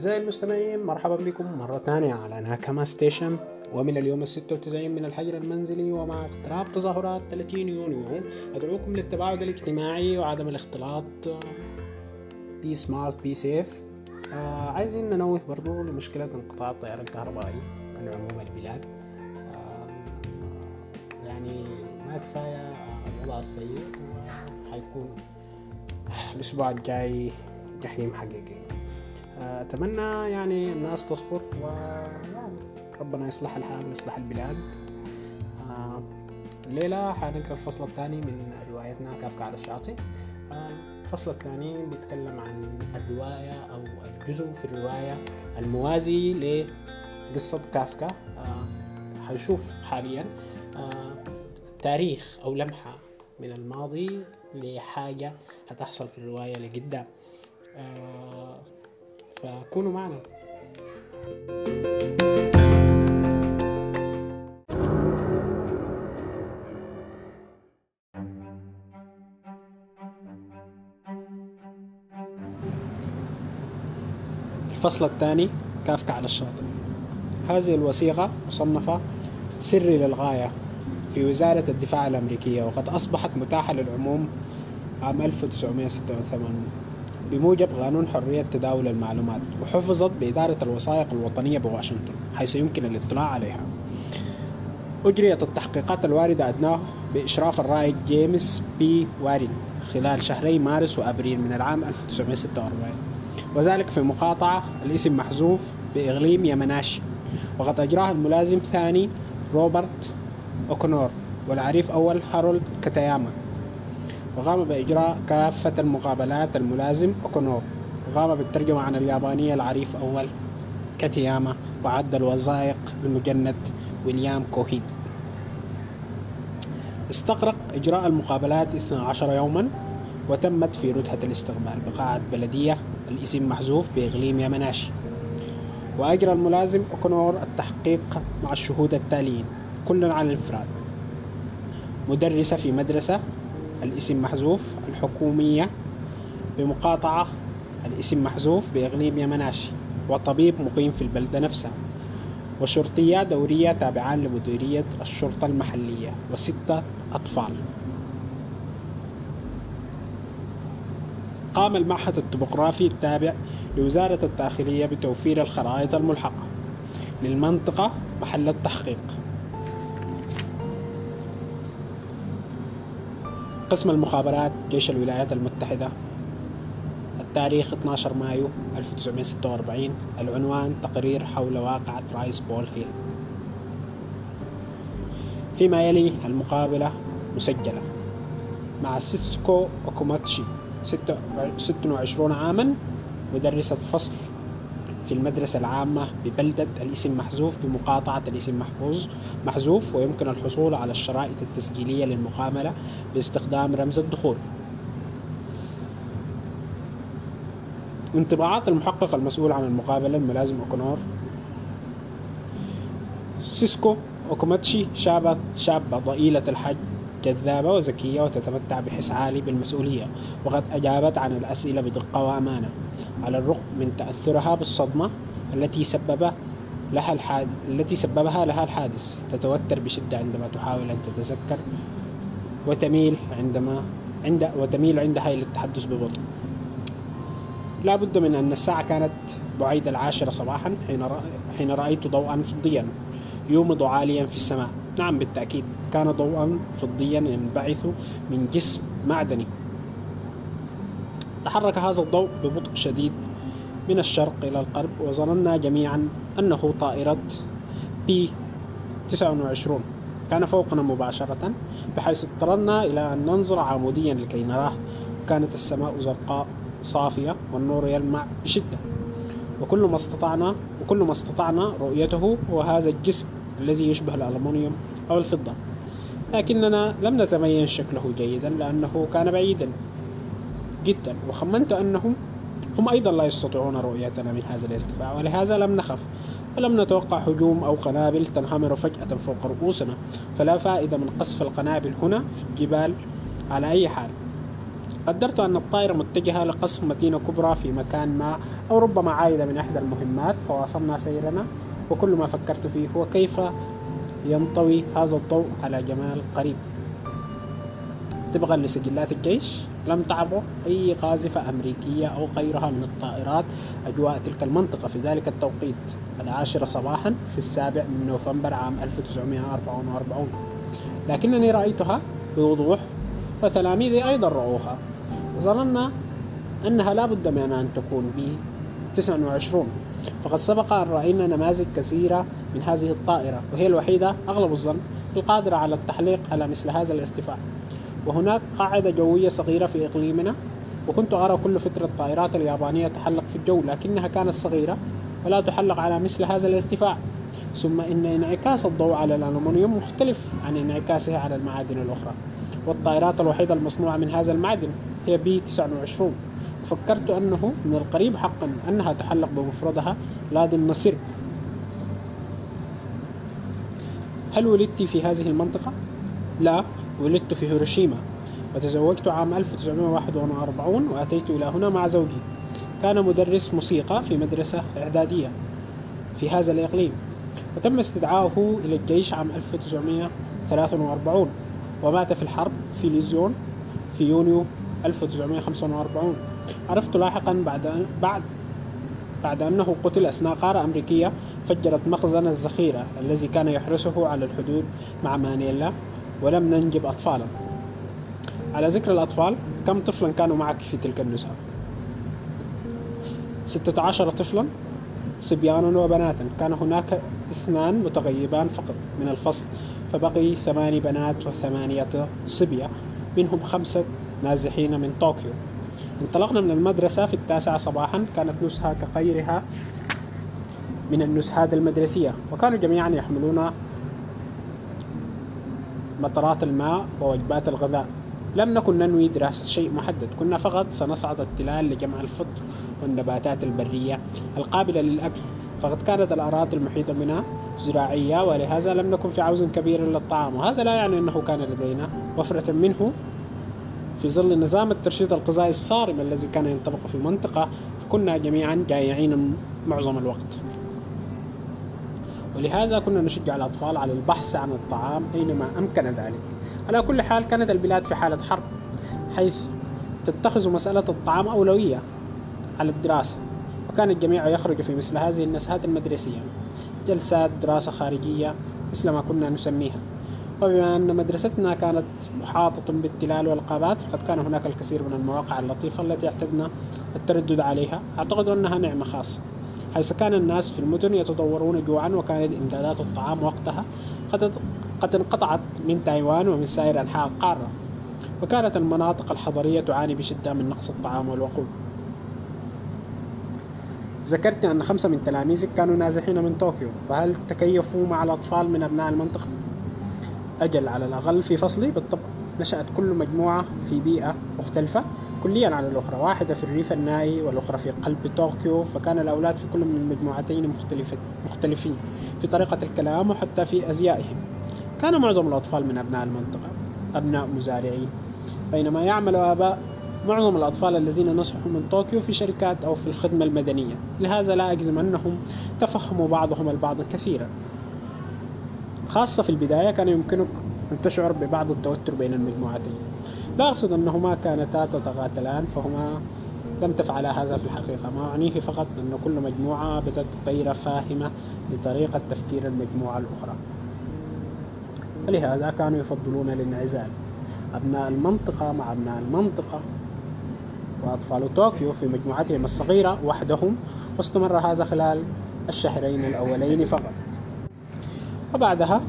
أعزائي المستمعين مرحبا بكم مرة ثانية على ناكاما ستيشن. ومن اليوم الستة وتسعين من الحجر المنزلي ومع اقتراب تظاهرات 30 يونيو أدعوكم للتباعد الاجتماعي وعدم الاختلاط be smart be safe آه عايزين ننوه برضو لمشكلة انقطاع التيار الكهربائي عن عموم البلاد. آه يعني ما كفاية الوضع السيء وحيكون الأسبوع الجاي جحيم حقيقي. أتمنى يعني الناس تصبر ويعني ربنا يصلح الحال ويصلح البلاد. آه، الليلة حنقرأ الفصل الثاني من روايتنا كافكا على الشاطئ. آه، الفصل الثاني بيتكلم عن الرواية أو الجزء في الرواية الموازي لقصة كافكا. آه، حنشوف حاليا تاريخ أو لمحة من الماضي لحاجة هتحصل في الرواية لقدام. فكونوا معنا. الفصل الثاني كافكا على الشاطئ. هذه الوثيقة مصنفة سري للغاية في وزارة الدفاع الأمريكية وقد أصبحت متاحة للعموم عام 1986 بموجب قانون حرية تداول المعلومات وحفظت بإدارة الوثائق الوطنية بواشنطن حيث يمكن الاطلاع عليها. أجريت التحقيقات الواردة أدناه بإشراف الرائد جيمس بي وارين خلال شهري مارس وأبريل من العام 1946 وذلك في مقاطعة الاسم محذوف بإقليم يمناشي وقد أجراها الملازم ثاني روبرت أوكونور والعريف أول هارولد كاتاياما. وقام بإجراء كافة المقابلات الملازم أوكونور وقام بالترجمة عن اليابانية العريف أول كاتياما وعد الوثائق المجند ويليام كوهين استغرق إجراء المقابلات 12 يوما وتمت في ردهة الاستقبال بقاعة بلدية الاسم محذوف بإقليم يمناشي وأجرى الملازم أوكونور التحقيق مع الشهود التاليين كل على الإنفراد. مدرسة في مدرسة الاسم محذوف الحكومية بمقاطعة الاسم محذوف بإقليم يمناشي وطبيب مقيم في البلدة نفسها وشرطية دورية تابعان لمديرية الشرطة المحلية وستة أطفال. قام المعهد الطبوغرافي التابع لوزارة الداخلية بتوفير الخرائط الملحقة للمنطقة محل التحقيق. قسم المخابرات جيش الولايات المتحدة. التاريخ 12 مايو 1946 العنوان تقرير حول واقعة رايس بول هيل. فيما يلي المقابلة مسجلة. مع سيسكو أوكوماتشي 26 عاما مدرسة فصل في المدرسة العامة ببلدة الاسم محذوف بمقاطعة الاسم محفوظ محذوف ويمكن الحصول على الشرائط التسجيلية للمقابلة باستخدام رمز الدخول. انطباعات المحقق المسؤول عن المقابلة الملازم أوكونور سيسكو أوكوماتشي شابة شابة ضئيلة الحجم. جذابة وذكية وتتمتع بحس عالي بالمسؤولية وقد أجابت عن الأسئلة بدقة وأمانة. على الرغم من تأثرها بالصدمة التي سبب لها الحادث التي سببها لها الحادث تتوتر بشدة عندما تحاول أن تتذكر وتميل عندما عند وتميل عندها إلى التحدث ببطء. لا بد من أن الساعة كانت بعيد العاشرة صباحا حين رأيت ضوءا فضيا يومض عاليا في السماء. نعم بالتأكيد. كان ضوءا فضيا ينبعث من جسم معدني. تحرك هذا الضوء ببطء شديد من الشرق إلى الغرب وظننا جميعا أنه طائرة بي 29 كان فوقنا مباشرة بحيث اضطررنا إلى أن ننظر عموديا لكي نراه وكانت السماء زرقاء صافية والنور يلمع بشدة. وكل ما استطعنا وكل ما استطعنا رؤيته هو هذا الجسم الذي يشبه الألمنيوم أو الفضة. لكننا لم نتمين شكله جيدا لأنه كان بعيدا جدا وخمنت أنهم هم أيضا لا يستطيعون رؤيتنا من هذا الارتفاع ولهذا لم نخف ولم نتوقع هجوم أو قنابل تنهمر فجأة فوق رؤوسنا. فلا فائدة من قصف القنابل هنا في الجبال على أي حال. قدرت أن الطائرة متجهة لقصف مدينة كبرى في مكان ما أو ربما عائدة من إحدى المهمات فواصلنا سيرنا. وكل ما فكرت فيه هو كيف ينطوي هذا الضوء على جمال قريب. طبقا لسجلات الجيش لم تعبر أي قاذفة أمريكية أو غيرها من الطائرات أجواء تلك المنطقة. في ذلك التوقيت العاشرة صباحا في السابع من نوفمبر عام 1944 لكنني رأيتها بوضوح وتلاميذي أيضا رأوها. وظننا أنها لا بد من أن تكون ب 29 فقد سبق أن رأينا نماذج كثيرة من هذه الطائرة وهي الوحيدة أغلب الظن القادرة على التحليق على مثل هذا الارتفاع. وهناك قاعدة جوية صغيرة في إقليمنا وكنت أرى كل فترة الطائرات اليابانية تحلق في الجو لكنها كانت صغيرة ولا تحلق على مثل هذا الارتفاع. ثم إن انعكاس الضوء على الألمنيوم مختلف عن انعكاسه على المعادن الأخرى والطائرات الوحيدة المصنوعة من هذا المعدن. هي بي 29 فكرت أنه من القريب حقا أنها تحلق بمفردها لا ضمن سر هل ولدت في هذه المنطقة؟ لا ولدت في هيروشيما. وتزوجت عام 1941 وأتيت إلى هنا مع زوجي. كان مدرس موسيقى في مدرسة إعدادية في هذا الإقليم. وتم استدعائه إلى الجيش عام 1943 ومات في الحرب في ليزيون في يونيو 1945 عرفت لاحقا بعد بعد بعد أنه قتل أثناء قارة أمريكية فجرت مخزن الذخيرة الذي كان يحرسه على الحدود مع مانيلا ولم ننجب أطفالا. على ذكر الأطفال كم طفلا كانوا معك في تلك النزهة؟ ستة عشر طفلا صبيانا وبناتا. كان هناك اثنان متغيبان فقط من الفصل فبقي ثماني بنات وثمانية صبية منهم خمسة نازحين من طوكيو. انطلقنا من المدرسة في التاسعة صباحا كانت نزهة كغيرها من النزهات المدرسية وكانوا جميعا يحملون مطرات الماء ووجبات الغذاء. لم نكن ننوي دراسة شيء محدد كنا فقط سنصعد التلال لجمع الفطر والنباتات البرية القابلة للأكل. فقد كانت الأراضي المحيطة بنا زراعية ولهذا لم نكن في عوز كبير للطعام. وهذا لا يعني أنه كان لدينا وفرة منه في ظل نظام الترشيد الغذائي الصارم الذي كان ينطبق في المنطقة فكنا جميعا جائعين معظم الوقت. ولهذا كنا نشجع الأطفال على البحث عن الطعام أينما أمكن ذلك. على كل حال كانت البلاد في حالة حرب حيث تتخذ مسألة الطعام أولوية على الدراسة وكان الجميع يخرج في مثل هذه النزهات المدرسية جلسات دراسة خارجية مثل ما كنا نسميها. وبما أن مدرستنا كانت محاطة بالتلال والغابات فقد كان هناك الكثير من المواقع اللطيفة التي اعتدنا التردد عليها. أعتقد أنها نعمة خاصة. حيث كان الناس في المدن يتضورون جوعا وكانت إمدادات الطعام وقتها قد قد انقطعت من تايوان ومن سائر أنحاء القارة. وكانت المناطق الحضرية تعاني بشدة من نقص الطعام والوقود. ذكرت أن خمسة من تلاميذك كانوا نازحين من طوكيو. فهل تكيفوا مع الأطفال من أبناء المنطقة؟ أجل على الأقل في فصلي. بالطبع نشأت كل مجموعة في بيئة مختلفة كليا عن الأخرى واحدة في الريف النائي والأخرى في قلب طوكيو فكان الأولاد في كل من المجموعتين مختلفين في طريقة الكلام وحتى في أزيائهم. كان معظم الأطفال من أبناء المنطقة أبناء مزارعين. بينما يعمل آباء معظم الأطفال الذين نصحوا من طوكيو في شركات أو في الخدمة المدنية. لهذا لا أجزم أنهم تفهموا بعضهم البعض كثيرا. خاصة في البداية كان يمكنك أن تشعر ببعض التوتر بين المجموعتين لا أقصد أنهما كانتا تتقاتلان فهما لم تفعلا هذا في الحقيقة. ما أعنيه فقط أن كل مجموعة بدت غير فاهمة لطريقة تفكير المجموعة الأخرى. ولهذا كانوا يفضلون الانعزال. أبناء المنطقة مع أبناء المنطقة. وأطفال طوكيو في مجموعتهم الصغيرة وحدهم. واستمر هذا خلال الشهرين الأولين فقط. وبعدها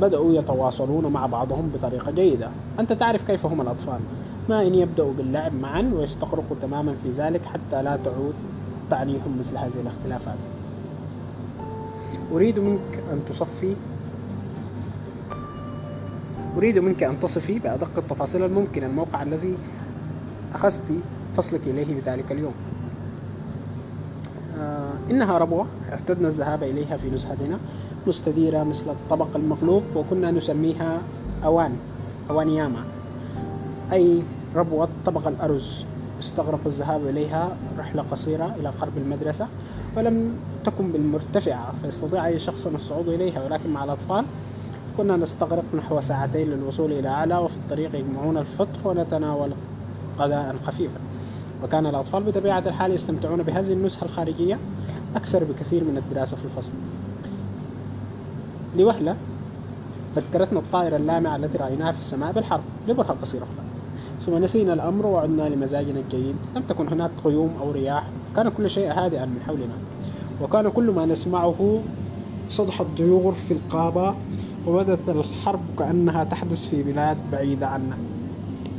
بدأوا يتواصلون مع بعضهم بطريقة جيدة. أنت تعرف كيف هم الأطفال؟ ما إن يبدأوا باللعب معا ويستغرقوا تماما في ذلك حتى لا تعود تعنيهم مثل هذه الاختلافات. أريد منك أن تصفي أريد منك أن تصفي بأدق التفاصيل الممكنة الموقع الذي أخذت فصلك إليه بذلك اليوم. آه إنها ربوة اعتدنا الذهاب إليها في نزهتنا. مستديرة مثل الطبق المقلوب وكنا نسميها أوان أوانياما. أي ربوة طبق الأرز. استغرقوا الذهاب إليها رحلة قصيرة إلى قرب المدرسة ولم تكن بالمرتفعة فيستطيع أي شخص الصعود إليها ولكن مع الأطفال كنا نستغرق نحو ساعتين للوصول إلى أعلى وفي الطريق يجمعون الفطر ونتناول غداء خفيفا وكان الأطفال بطبيعة الحال يستمتعون بهذه النزهة الخارجية أكثر بكثير من الدراسة في الفصل. لوهلة ذكرتنا الطائرة اللامعة التي رأيناها في السماء بالحرب لبرهة قصيرة ثم نسينا الأمر وعدنا لمزاجنا الجيد. لم تكن هناك غيوم أو رياح. كان كل شيء هادئا من حولنا. وكان كل ما نسمعه صدح الطيور في القابة. وبدت الحرب كأنها تحدث في بلاد بعيدة عنا.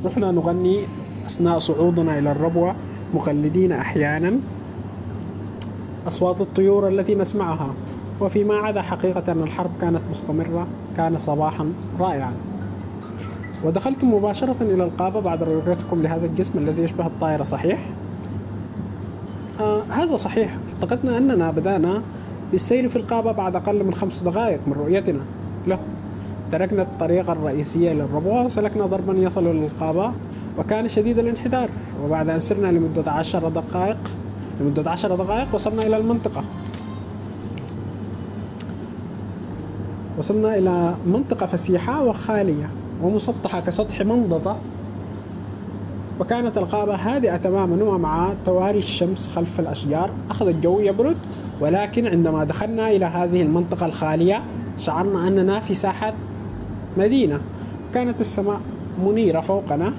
رحنا نغني أثناء صعودنا إلى الربوة مقلدين أحيانا. أصوات الطيور التي نسمعها. وفيما عدا حقيقة أن الحرب كانت مستمرة كان صباحا رائعا. ودخلتم مباشرة إلى القابة بعد رؤيتكم لهذا الجسم الذي يشبه الطائرة صحيح؟ آه هذا صحيح. اعتقدنا أننا بدأنا بالسير في القابة بعد أقل من خمس دقائق من رؤيتنا. له. تركنا الطريق الرئيسية للربوة وسلكنا ضربا يصل للقابة وكان شديد الانحدار. وبعد أن سرنا لمدة عشر دقائق لمدة عشر دقائق وصلنا إلى المنطقة. وصلنا إلى منطقة فسيحة وخالية ومسطحة كسطح منضدة. وكانت الغابة هادئة تماما ومع تواري الشمس خلف الأشجار. أخذ الجو يبرد ولكن عندما دخلنا إلى هذه المنطقة الخالية شعرنا أننا في ساحة مدينة. كانت السماء منيرة فوقنا.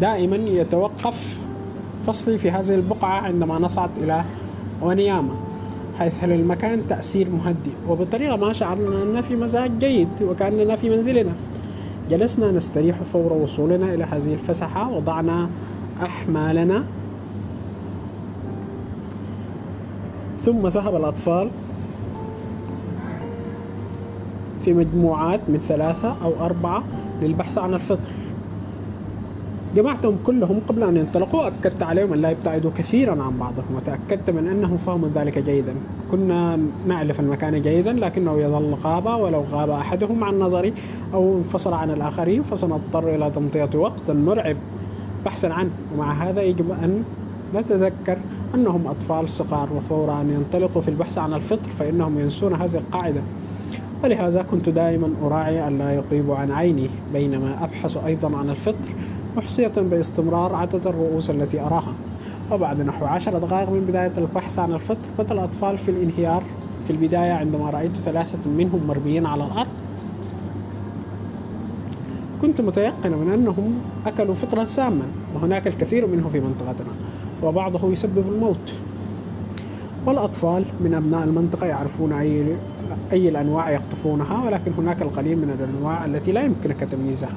دائما يتوقف فصلي في هذه البقعة عندما نصعد إلى ونياما حيث للمكان تأثير مهدئ؟ وبطريقة ما شعرنا أننا في مزاج جيد وكأننا في منزلنا. جلسنا نستريح فور وصولنا إلى هذه الفسحة. وضعنا أحمالنا. ثم ذهب الأطفال في مجموعات من ثلاثة أو أربعة للبحث عن الفطر. جمعتهم كلهم قبل أن ينطلقوا أكدت عليهم أن لا يبتعدوا كثيرا عن بعضهم وتأكدت من أنهم فهموا ذلك جيدا. كنا نألف المكان جيدا لكنه يظل غابة ولو غاب أحدهم عن نظري أو انفصل عن الآخرين فسنضطر إلى تمضية وقت مرعب بحثا عنه. ومع هذا يجب أن نتذكر أنهم أطفال صغار وفور أن ينطلقوا في البحث عن الفطر فإنهم ينسون هذه القاعدة. ولهذا كنت دائما أراعي أن لا يطيب عن عيني بينما أبحث أيضا عن الفطر. محصية باستمرار عدد الرؤوس التي أراها. وبعد نحو عشر دقائق من بداية البحث عن الفطر بدأ الأطفال في الانهيار في البداية عندما رأيت ثلاثة منهم مرميين على الأرض. كنت متيقنا من أنهم أكلوا فطرا ساما وهناك الكثير منه في منطقتنا وبعضه يسبب الموت. والأطفال من أبناء المنطقة يعرفون أي أي الأنواع يقطفونها ولكن هناك القليل من الأنواع التي لا يمكنك تمييزها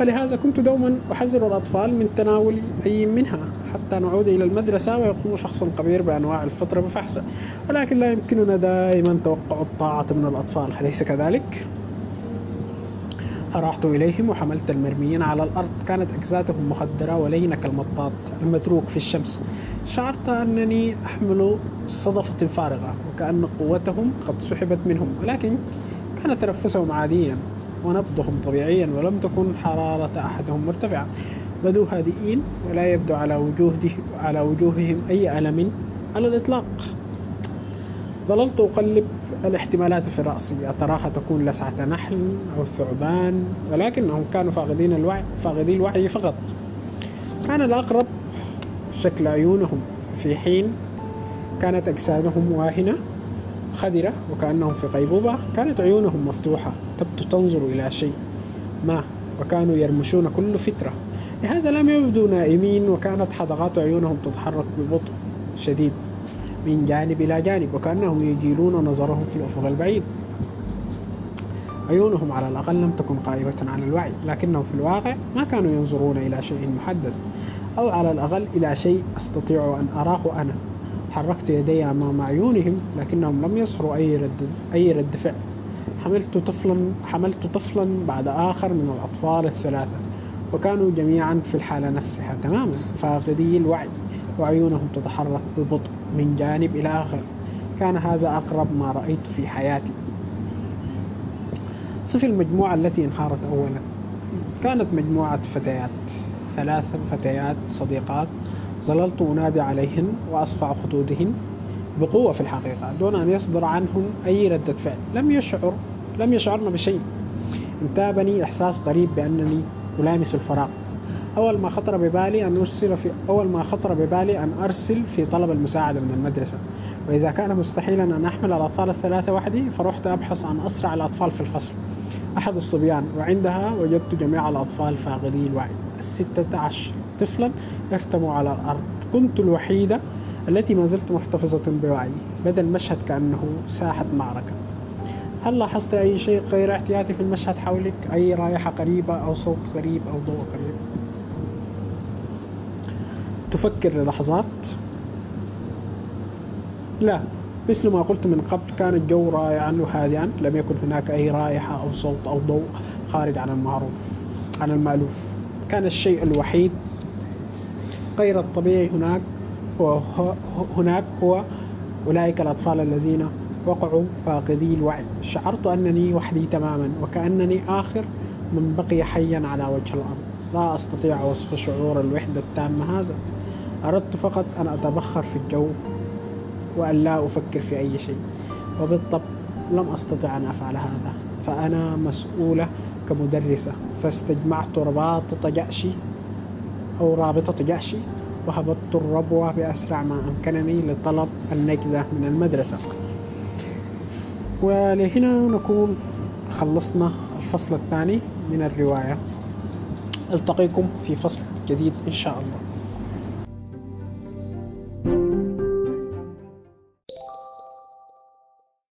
ولهذا كنت دوما أحذر الأطفال من تناول أي منها حتى نعود إلى المدرسة ويقوم شخص كبير بأنواع الفطر بفحصه ولكن لا يمكننا دائما توقع الطاعة من الأطفال أليس كذلك؟ أرحت إليهم وحملت المرميين على الأرض. كانت أجسادهم مخدرة ولينة كالمطاط المتروك في الشمس. شعرت أنني أحمل صدفة فارغة وكأن قوتهم قد سحبت منهم ولكن كان تنفسهم عاديا ونبضهم طبيعيا ولم تكن حرارة أحدهم مرتفعة. بدوا هادئين ولا يبدو على وجوههم أي ألم على الإطلاق. ظللت أقلب الاحتمالات في رأسي. أتراها تكون لسعة نحل أو ثعبان ولكنهم كانوا فاقدين الوعي فاقدي الوعي فقط. كان الأقرب شكل عيونهم. في حين كانت أجسادهم واهنة خدرة وكأنهم في غيبوبة كانت عيونهم مفتوحة تبدو تنظر إلى شيء ما وكانوا يرمشون كل فترة. لهذا لم يبدوا نائمين وكانت حدقات عيونهم تتحرك ببطء شديد. من جانب إلى جانب وكأنهم يجيلون نظرهم في الأفق البعيد. عيونهم على الأقل لم تكن قائمة عن الوعي لكنهم في الواقع ما كانوا ينظرون إلى شيء محدد أو على الأقل إلى شيء أستطيع أن أراه أنا. حركت يدي أمام عيونهم لكنهم لم يصهروا أي رد أي رد فعل. حملت طفلا حملت طفلا بعد آخر من الأطفال الثلاثة وكانوا جميعا في الحالة نفسها تماما فاقدي الوعي. وعيونهم تتحرك ببطء من جانب إلى آخر. كان هذا أقرب ما رأيت في حياتي. صف المجموعة التي انهارت أولا. كانت مجموعة فتيات. ثلاث فتيات صديقات. ظللت أنادي عليهن وأصفع خدودهن بقوة في الحقيقة دون أن يصدر عنهن أي ردة فعل. لم يشعر لم يشعرن بشيء. انتابني إحساس غريب بأنني ألامس الفراغ. أول ما خطر ببالي أن أرسل في أول ما خطر ببالي أن أرسل في طلب المساعدة من المدرسة. وإذا كان مستحيلا أن أحمل الأطفال الثلاثة وحدي فرحت أبحث عن أسرع الأطفال في الفصل. أحد الصبيان وعندها وجدت جميع الأطفال فاقدي الوعي. الستة عشر طفلا يكتموا على الأرض. كنت الوحيدة التي ما زلت محتفظة بوعي. بدا المشهد كأنه ساحة معركة. هل لاحظت أي شيء غير احتياطي في المشهد حولك؟ أي رائحة قريبة أو صوت غريب أو ضوء قريب؟ تفكر للحظات لا مثل ما قلت من قبل كان الجو رائعا وهادئا لم يكن هناك أي رائحة أو صوت أو ضوء خارج عن المعروف عن المألوف. كان الشيء الوحيد غير الطبيعي هناك هو هناك هو أولئك الأطفال الذين وقعوا فاقدي الوعي. شعرت أنني وحدي تماما وكأنني آخر من بقي حيا على وجه الأرض. لا أستطيع وصف شعور الوحدة التامة هذا. أردت فقط أن أتبخر في الجو وأن لا أفكر في أي شيء وبالطبع لم أستطع أن أفعل هذا فأنا مسؤولة كمدرسة فاستجمعت رباطة جأشي أو رابطة جأشي وهبطت الربوة بأسرع ما أمكنني لطلب النجدة من المدرسة. ولهنا نكون خلصنا الفصل الثاني من الرواية. ألتقيكم في فصل جديد إن شاء الله.